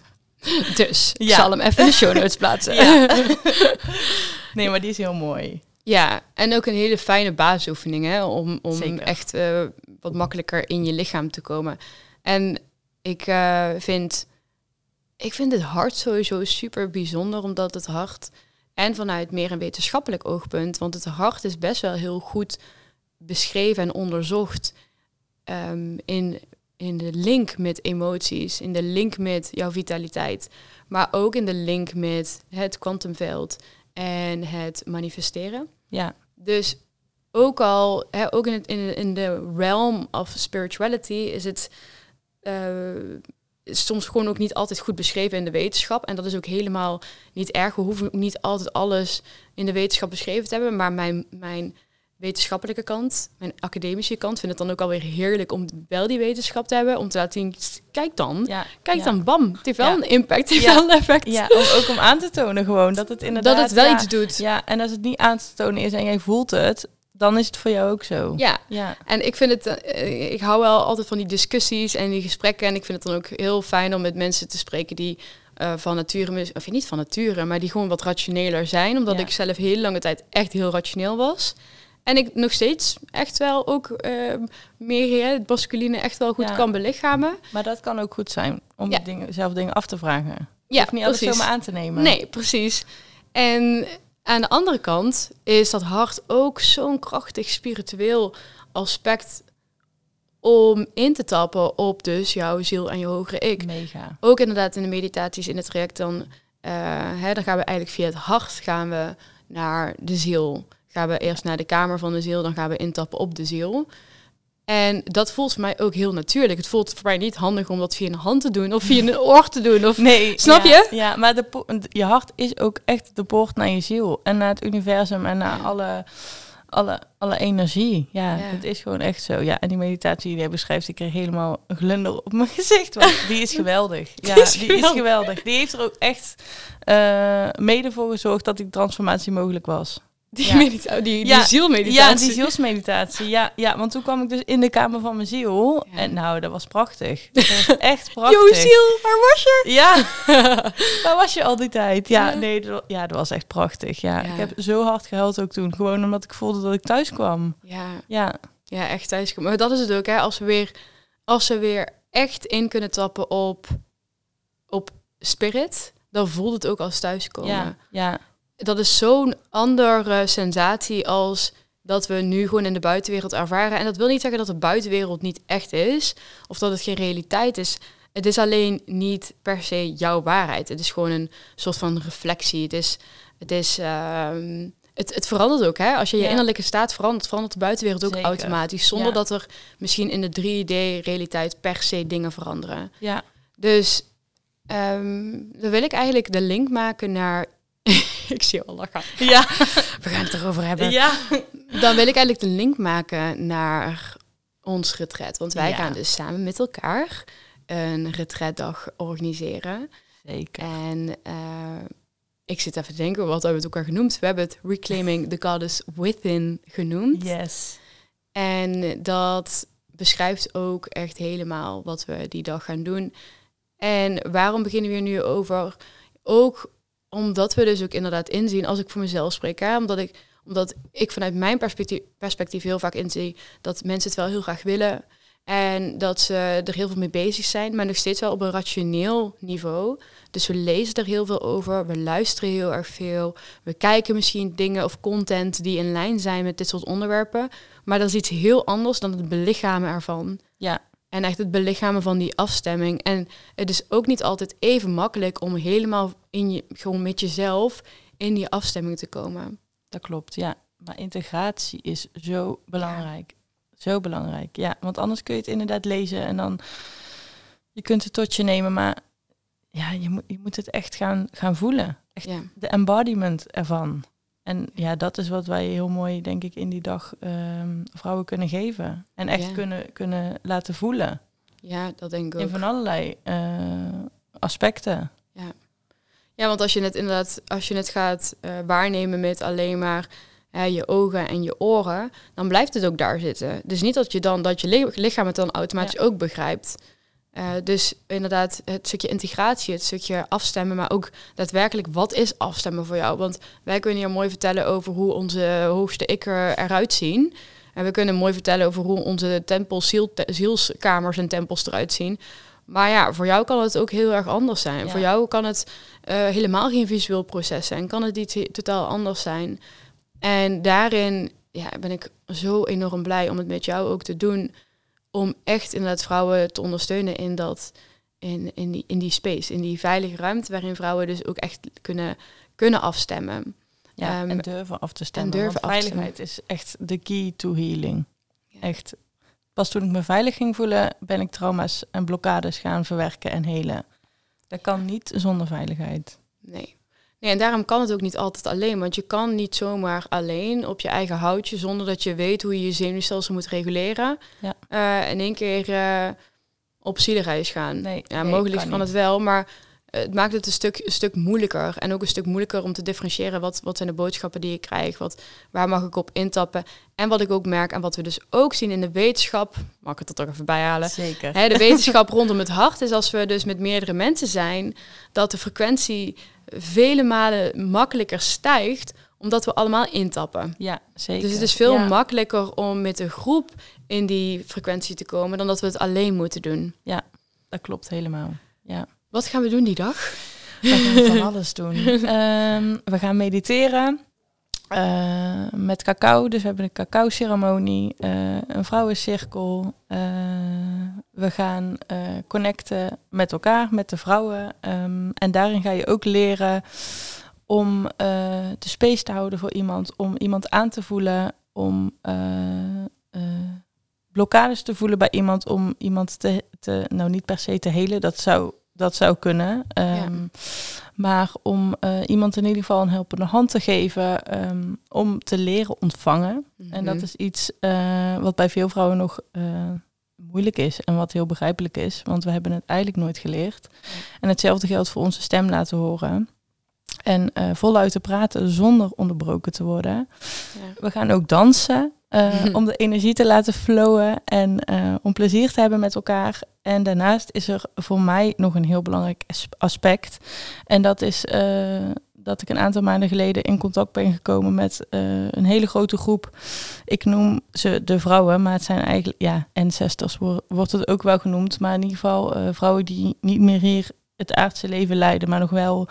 dus, ik zal hem even in de show notes plaatsen. nee, maar die is heel mooi. Ja, en ook een hele fijne basisoefening hè, om, om echt uh, wat makkelijker in je lichaam te komen. En ik uh, vind, ik vind het hart sowieso super bijzonder, omdat het hart, en vanuit meer een wetenschappelijk oogpunt, want het hart is best wel heel goed beschreven en onderzocht um, in, in de link met emoties, in de link met jouw vitaliteit, maar ook in de link met het kwantumveld en het manifesteren. Ja. Dus ook al, hè, ook in, het, in, in de realm of spirituality is het uh, soms gewoon ook niet altijd goed beschreven in de wetenschap. En dat is ook helemaal niet erg. We hoeven niet altijd alles in de wetenschap beschreven te hebben. Maar mijn, mijn wetenschappelijke kant, mijn academische kant, vind het dan ook alweer heerlijk om wel die wetenschap te hebben. Om te laten zien, kijk dan, ja, kijk dan, bam, het heeft wel een impact, het heeft wel een effect. Ja, om, ook om aan te tonen gewoon, dat het inderdaad... Dat het wel iets doet. Ja, en als het niet aan te tonen is en jij voelt het, dan is het voor jou ook zo. Ja, ja. en ik vind het, uh, ik hou wel altijd van die discussies en die gesprekken. En ik vind het dan ook heel fijn om met mensen te spreken die uh, van nature, of niet van nature, maar die gewoon wat rationeler zijn. Omdat ik zelf heel lange tijd echt heel rationeel was. En ik nog steeds echt wel ook uh, meer het masculine echt wel goed kan belichamen. Maar dat kan ook goed zijn om ja. dingen, zelf dingen af te vragen. Ja, of niet alles zomaar aan te nemen. Nee, precies. En aan de andere kant is dat hart ook zo'n krachtig spiritueel aspect om in te tappen op dus jouw ziel en je hogere ik. Mega. Ook inderdaad in de meditaties in het traject dan, uh, hè, dan gaan we eigenlijk via het hart gaan we naar de ziel gaan we eerst naar de kamer van de ziel, dan gaan we intappen op de ziel. En dat voelt voor mij ook heel natuurlijk. Het voelt voor mij niet handig om dat via een hand te doen of via een oor te doen. Of, Nee, Snap ja, je? Ja, maar de, je hart is ook echt de poort naar je ziel en naar het universum en naar Ja. alle, alle, alle energie. Ja, Ja. het is gewoon echt zo. Ja, en die meditatie die jij beschrijft, ik kreeg helemaal een glunder op mijn gezicht. Want die is geweldig. Ja, is die is geweldig. geweldig. Die heeft er ook echt eh, mede voor gezorgd dat die transformatie mogelijk was. Die, die, die Ja, zielmeditatie. Ja, die zielsmeditatie. Ja, ja, want toen kwam ik dus in de kamer van mijn ziel. En nou, dat was prachtig. Dat was echt prachtig. Yo, ziel, waar was je? Ja, waar was je al die tijd? Ja, nee, dat, ja, dat was echt prachtig. Ja. Ik heb zo hard gehuild ook toen. Gewoon omdat ik voelde dat ik thuis kwam. Ja, Ja, ja, echt thuiskomen. Maar dat is het ook, hè. Als we weer, als we weer echt in kunnen tappen op, op spirit, dan voelt het ook als thuiskomen. ja, ja, Dat is zo'n andere sensatie als dat we nu gewoon in de buitenwereld ervaren. En dat wil niet zeggen dat de buitenwereld niet echt is, of dat het geen realiteit is. Het is alleen niet per se jouw waarheid. Het is gewoon een soort van reflectie. Het is, het is, ehm, het, het verandert ook, hè? Als je je Ja. innerlijke staat verandert, verandert de buitenwereld ook Zeker. automatisch, zonder Ja. dat er misschien in de 3D-realiteit per se dingen veranderen. ja. Dus ehm, dan wil ik eigenlijk de link maken naar. ik zie al lachen. Ja, We gaan het erover hebben. ja. Dan wil ik eigenlijk de link maken naar ons retret. Want wij Ja. gaan dus samen met elkaar een retretdag organiseren. Zeker. En eh, ik zit even te denken, wat hebben we het elkaar genoemd? We hebben het Reclaiming the Goddess Within genoemd. Yes. En dat beschrijft ook echt helemaal wat we die dag gaan doen. En waarom beginnen we nu over? Ook omdat we dus ook inderdaad inzien, als ik voor mezelf spreek, omdat, ik, omdat ik vanuit mijn perspectief, perspectief heel vaak inzie dat mensen het wel heel graag willen. En dat ze er heel veel mee bezig zijn, maar nog steeds wel op een rationeel niveau. Dus we lezen er heel veel over, we luisteren heel erg veel. We kijken misschien dingen of content die in lijn zijn met dit soort onderwerpen. Maar dat is iets heel anders dan het belichamen ervan. Ja, En echt het belichamen van die afstemming. En het is ook niet altijd even makkelijk om helemaal in je, gewoon met jezelf in die afstemming te komen. dat klopt. Ja, maar integratie is zo belangrijk. Zo belangrijk. Ja, want anders kun je het inderdaad lezen en dan je kunt het tot je nemen, maar ja, je moet, je moet het echt gaan, gaan voelen. Echt Ja, de embodiment ervan. En ja, dat is wat wij heel mooi, denk ik, in die dag ehm, vrouwen kunnen geven. En echt Ja. kunnen, kunnen laten voelen. ja dat denk ik In ook. van allerlei eh, aspecten. Ja, want als je het inderdaad, als je het gaat eh, waarnemen met alleen maar je ogen en je oren, dan blijft het ook daar zitten. Dus niet dat je dan dat je li- lichaam het dan automatisch ook begrijpt. Eh, dus inderdaad, het stukje integratie, het stukje afstemmen, maar ook daadwerkelijk wat is afstemmen voor jou? Want wij kunnen hier mooi vertellen over hoe onze hoogste ik er, eruit zien. En we kunnen mooi vertellen over hoe onze tempels, ziel, te- zielskamers en tempels eruit zien. Maar ja, voor jou kan het ook heel erg anders zijn. Ja. Voor jou kan het eh, helemaal geen visueel proces zijn. Kan het iets totaal anders zijn. En daarin ja, ben ik zo enorm blij om het met jou ook te doen. Om echt inderdaad vrouwen te ondersteunen in, dat, in, in, die, in die space. In die veilige ruimte waarin vrouwen dus ook echt kunnen, kunnen afstemmen. Ja, Ehm, en durven af te stemmen. durven te stemmen. veiligheid is echt de key to healing. Ja. Echt. Pas toen ik me veilig ging voelen, ben ik trauma's en blokkades gaan verwerken en helen. Dat kan niet zonder veiligheid. Nee. Nee. En daarom kan het ook niet altijd alleen. Want je kan niet zomaar alleen op je eigen houtje, zonder dat je weet hoe je je zenuwstelsel moet reguleren, Ja. eh, in één keer eh, op zielenreis gaan. Nee, Ja, nee, mogelijk kan het wel, maar eh, het maakt het een stuk, een stuk moeilijker. En ook een stuk moeilijker om te differentiëren wat, wat zijn de boodschappen die ik krijg, wat, waar mag ik op intappen. En wat ik ook merk en wat we dus ook zien in de wetenschap, mag ik het er toch even bij halen. Zeker. Hè, de wetenschap rondom het hart is als we dus met meerdere mensen zijn, dat de frequentie vele malen makkelijker stijgt, omdat we allemaal intappen. Ja, zeker. Dus het is veel ja. makkelijker om met een groep in die frequentie te komen dan dat we het alleen moeten doen. Dat klopt helemaal. Ja. Wat gaan we doen die dag? We gaan van alles doen. Ehm, we gaan mediteren eh, met cacao. Dus we hebben een cacao-ceremonie, eh, een vrouwencirkel. eh, we gaan connecten met elkaar, met de vrouwen. ehm, en daarin ga je ook leren om de space te houden voor iemand, om iemand aan te voelen, om blokkades te voelen bij iemand om iemand te, te nou niet per se te helen, dat zou, dat zou kunnen. Ehm, maar om uh, iemand in ieder geval een helpende hand te geven, ehm, om te leren ontvangen. En dat mhm. is iets uh, wat bij veel vrouwen nog uh, moeilijk is en wat heel begrijpelijk is, want we hebben het eigenlijk nooit geleerd. En hetzelfde geldt voor onze stem laten horen. En voluit te praten zonder onderbroken te worden. Ja. We gaan ook dansen. Uh, om de energie te laten flowen en uh, om plezier te hebben met elkaar. En daarnaast is er voor mij nog een heel belangrijk aspect. En dat is uh, dat ik een aantal maanden geleden in contact ben gekomen met een hele grote groep. Ik noem ze de vrouwen, maar het zijn eigenlijk, ja, ancestors wordt het ook wel genoemd. Maar in ieder geval vrouwen die niet meer hier het aardse leven leiden, maar nog wel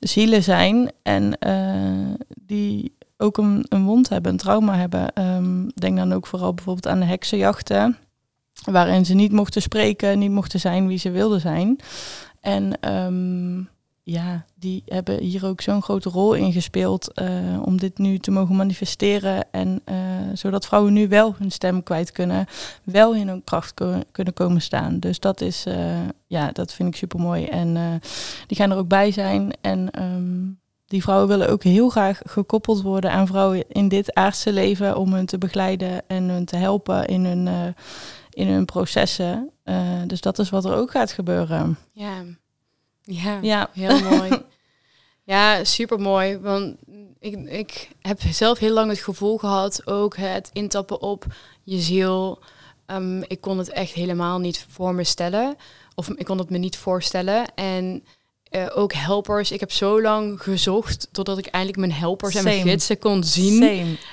zielen zijn. En die ook een, een wond hebben, een trauma hebben. Um, denk dan ook vooral bijvoorbeeld aan de heksenjachten, waarin ze niet mochten spreken, niet mochten zijn wie ze wilden zijn. En um, ja, die hebben hier ook zo'n grote rol in gespeeld uh, om dit nu te mogen manifesteren. En uh, zodat vrouwen nu wel hun stem kwijt kunnen, wel in hun kracht kunnen komen staan. Dus dat is, uh, ja, dat vind ik super mooi. En die gaan er ook bij zijn. En um, die vrouwen willen ook heel graag gekoppeld worden aan vrouwen in dit aardse leven om hun te begeleiden en hun te helpen in hun, uh, in hun processen. Uh, dus dat is wat er ook gaat gebeuren. Ja, ja, ja. heel mooi. Ja, super mooi. Want ik, ik heb zelf heel lang het gevoel gehad, ook het intappen op je ziel. Um, ik kon het echt helemaal niet voor me stellen. Of ik kon het me niet voorstellen. En uh, ook helpers. Ik heb zo lang gezocht totdat ik eindelijk mijn helpers en mijn gidsen kon zien.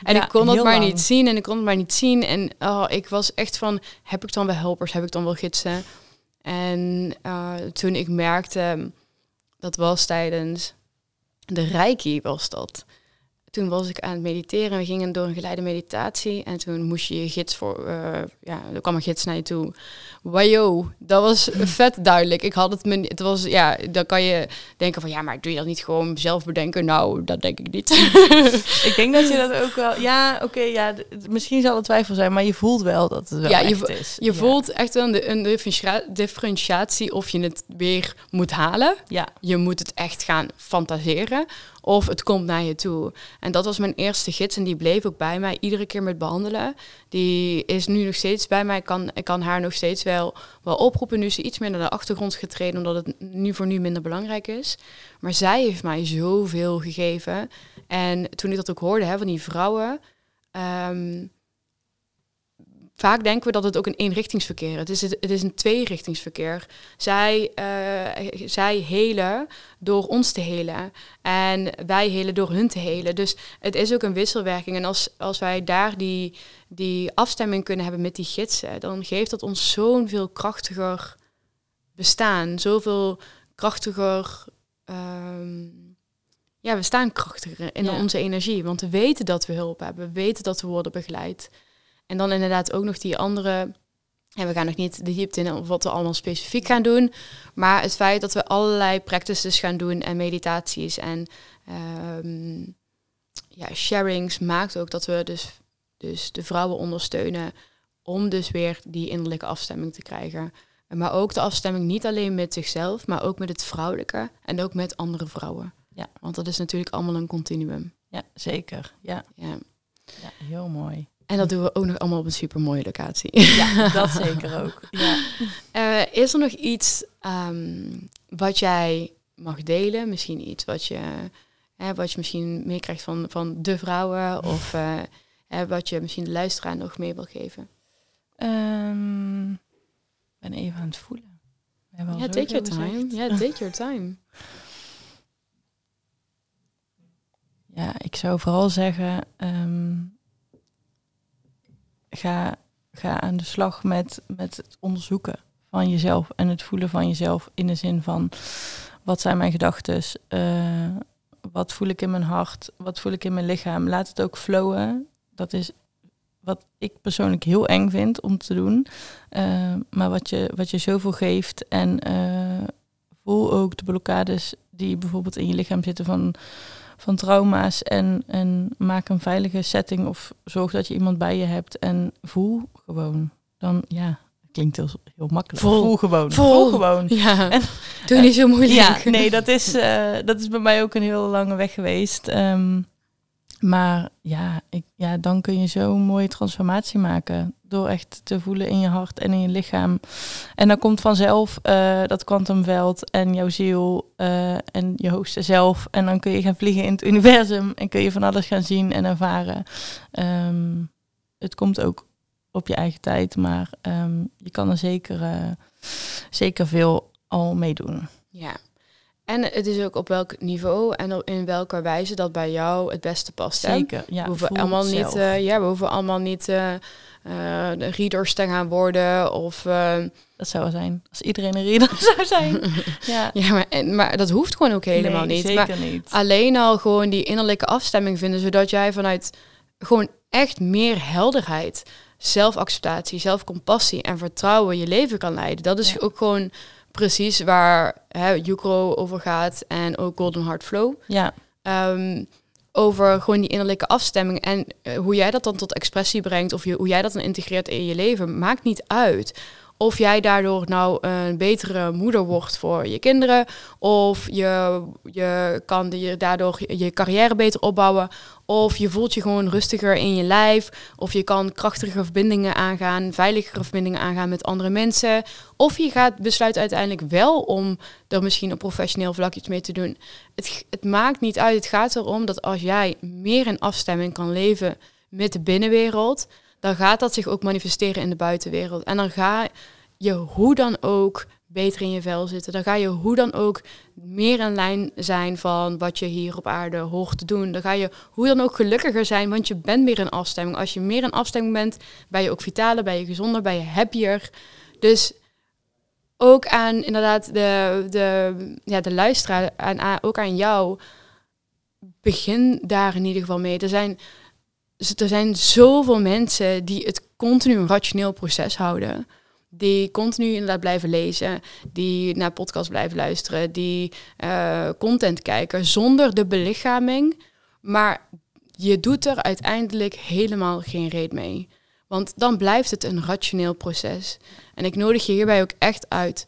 En ik kon dat maar niet zien en ik kon het maar niet zien. En oh, ik was echt van, heb ik dan wel helpers, heb ik dan wel gidsen? En uh, toen ik merkte, dat was tijdens de Reiki was dat toen was ik aan het mediteren. We gingen door een geleide meditatie. En toen moest je je gids voor... Uh, ja, er kwam een gids naar je toe. Wajo, dat was vet duidelijk. Ik had het me... Het was... Ja, dan kan je denken van... Ja, maar doe je dat niet gewoon zelf bedenken? Nou, dat denk ik niet. ik denk dat je dat ook wel... Ja, oké, ja. Misschien zal het twijfel zijn. Maar je voelt wel dat het wel ja, je, is. Je voelt echt wel een, een differentiatie of je het weer moet halen. Ja. Je moet het echt gaan fantaseren. Of het komt naar je toe. En dat was mijn eerste gids en die bleef ook bij mij iedere keer met behandelen. Die is nu nog steeds bij mij. Ik kan, ik kan haar nog steeds wel, wel oproepen. Nu ze iets meer naar de achtergrond getreden, omdat het nu voor nu minder belangrijk is. Maar zij heeft mij zoveel gegeven. En toen ik dat ook hoorde van die vrouwen. Ehm, vaak denken we dat het ook een eenrichtingsverkeer is. Het is, het is een tweerichtingsverkeer. Zij, uh, zij helen door ons te helen. En wij helen door hun te helen. Dus het is ook een wisselwerking. En als, als wij daar die, die afstemming kunnen hebben met die gidsen, dan geeft dat ons zo'n veel krachtiger bestaan. Zoveel krachtiger. Um, ja, we staan krachtiger in onze energie. Want we weten dat we hulp hebben. We weten dat we worden begeleid. En dan inderdaad ook nog die andere. En we gaan nog niet de diepte in of wat we allemaal specifiek gaan doen. Maar het feit dat we allerlei practices gaan doen en meditaties en um, ja, sharings maakt ook dat we dus, dus de vrouwen ondersteunen om dus weer die innerlijke afstemming te krijgen. Maar ook de afstemming niet alleen met zichzelf, maar ook met het vrouwelijke en ook met andere vrouwen. Ja. Want dat is natuurlijk allemaal een continuum. Ja, zeker. Ja. Ja, ja heel mooi. En dat doen we ook nog allemaal op een super mooie locatie. Ja, dat zeker ook. Ja. Uh, is er nog iets um, wat jij mag delen? Misschien iets wat je, hè, wat je misschien meekrijgt van, van de vrouwen of uh, hè, wat je misschien de luisteraar nog mee wil geven? Um, ben even aan het voelen. Ja, take your time. Ja, take your time. Ja, ik zou vooral zeggen, um, ga, ga aan de slag met, met het onderzoeken van jezelf en het voelen van jezelf in de zin van wat zijn mijn gedachten, uh, wat voel ik in mijn hart, wat voel ik in mijn lichaam. Laat het ook flowen. Dat is wat ik persoonlijk heel eng vind om te doen, uh, maar wat je, wat je zoveel geeft en uh, voel ook de blokkades die bijvoorbeeld in je lichaam zitten van van trauma's en, en maak een veilige setting of zorg dat je iemand bij je hebt en voel gewoon. dan ja, klinkt heel, heel makkelijk. Vol. Voel gewoon. Vol. Voel gewoon. Ja, En- doe niet zo moeilijk. Ja, nee, dat is, eh, dat is bij mij ook een heel lange weg geweest. Ehm, maar ja, ik, ja, dan kun je zo'n mooie transformatie maken. Door echt te voelen in je hart en in je lichaam. En dan komt vanzelf eh, dat kwantumveld en jouw ziel eh, en je hoogste zelf. En dan kun je gaan vliegen in het universum. En kun je van alles gaan zien en ervaren. Ehm, het komt ook op je eigen tijd. Maar ehm, je kan er zeker, eh, zeker veel al meedoen. Ja. En het is ook op welk niveau en op- in welke wijze dat bij jou het beste past. hè? Zeker, ja. we hoeven allemaal niet, zelf. eh, ja, we hoeven allemaal niet eh, eh, de readers te gaan worden of eh, Dat zou zijn. Als iedereen een reader zou zijn. ja, ja, maar, en, maar dat hoeft gewoon ook helemaal Nee, niet. Zeker Maar niet. alleen al gewoon die innerlijke afstemming vinden, zodat jij vanuit gewoon echt meer helderheid, zelfacceptatie, zelfcompassie en vertrouwen je leven kan leiden. Dat is Ja. ook gewoon precies waar hè, over gaat en ook Golden Heart Flow. Ja, Ehm, over gewoon die innerlijke afstemming en eh, hoe jij dat dan tot expressie brengt of je, hoe jij dat dan integreert in je leven, maakt niet uit. Of jij daardoor nou een betere moeder wordt voor je kinderen, of je, je kan je daardoor je carrière beter opbouwen, of je voelt je gewoon rustiger in je lijf, of je kan krachtigere verbindingen aangaan, veiligere verbindingen aangaan met andere mensen, of je gaat besluiten uiteindelijk wel om er misschien op professioneel vlak iets mee te doen. Het, het maakt niet uit. Het gaat erom dat als jij meer in afstemming kan leven met de binnenwereld, dan gaat dat zich ook manifesteren in de buitenwereld. En dan ga je hoe dan ook beter in je vel zitten. Dan ga je hoe dan ook meer in lijn zijn van wat je hier op aarde hoort te doen. Dan ga je hoe dan ook gelukkiger zijn, want je bent meer in afstemming. Als je meer in afstemming bent, ben je ook vitaler, ben je gezonder, ben je happier. Dus ook aan inderdaad de, de, ja, de luisteraar, en ook aan jou, begin daar in ieder geval mee. Er zijn, er zijn zoveel mensen die het continu een rationeel proces houden. Die continu inderdaad blijven lezen, die naar podcasts blijven luisteren, die eh, content kijken zonder de belichaming. Maar je doet er uiteindelijk helemaal geen reet mee. Want dan blijft het een rationeel proces. En ik nodig je hierbij ook echt uit.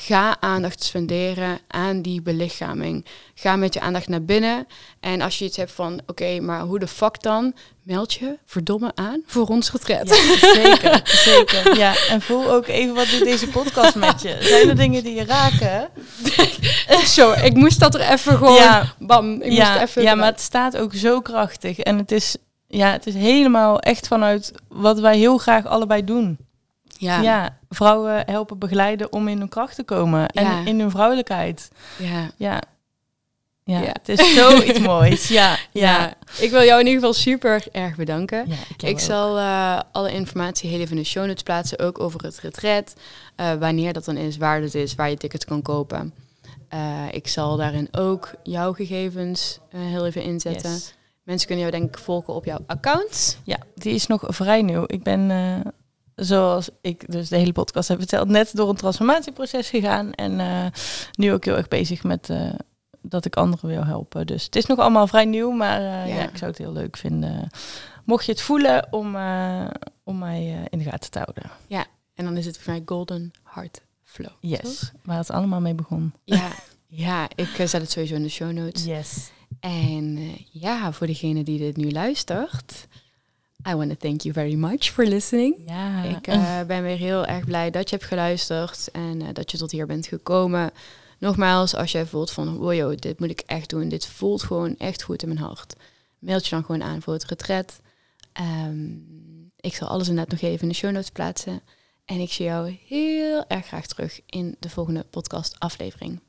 Ga aandacht spenderen aan die belichaming. Ga met je aandacht naar binnen. En als je iets hebt van, oké, maar hoe de fuck dan? Meld je verdomme aan voor ons retret. ja, zeker, zeker. Ja, en voel ook even wat doet deze podcast met je. Zijn er dingen die je raken? Zo, ik moest dat er even gewoon, Ja. bam, ik ja, moest even... ja, maar het staat ook zo krachtig. En het is, ja, het is helemaal echt vanuit wat wij heel graag allebei doen. Ja. Ja, vrouwen helpen begeleiden om in hun kracht te komen. En Ja. in hun vrouwelijkheid. ja. Ja. Ja, het is zoiets moois. Ja, Ja. ik wil jou in ieder geval super erg bedanken. Ik zal eh, alle informatie heel even in de show notes plaatsen, ook over het retret. eh, wanneer dat dan is, waar het is, waar je tickets kan kopen. Eh, ik zal daarin ook jouw gegevens heel even inzetten. Yes. Mensen kunnen jou denk ik volgen op jouw account. Ja, die is nog vrij nieuw. Ik ben, zoals ik dus de hele podcast heb verteld, net door een transformatieproces gegaan. En eh, nu ook heel erg bezig met eh, dat ik anderen wil helpen. Dus het is nog allemaal vrij nieuw, maar eh, Ja. ja. ik zou het heel leuk vinden. Mocht je het voelen om, om mij in de gaten te houden. En dan is het voor mij Golden Heart Flow. Yes, toch? waar het allemaal mee begon. Ja, ja, ik zet het sowieso in de show notes. Yes. En ja, voor degene die dit nu luistert, I want to thank you very much for listening. Ja, Ik eh, ben weer heel erg blij dat je hebt geluisterd en eh, dat je tot hier bent gekomen. Nogmaals, als jij voelt van, wow, dit moet ik echt doen, dit voelt gewoon echt goed in mijn hart. Meld je dan gewoon aan voor het retret. Ehm, ik zal alles inderdaad nog even in de show notes plaatsen. En ik zie jou heel erg graag terug in de volgende podcast aflevering.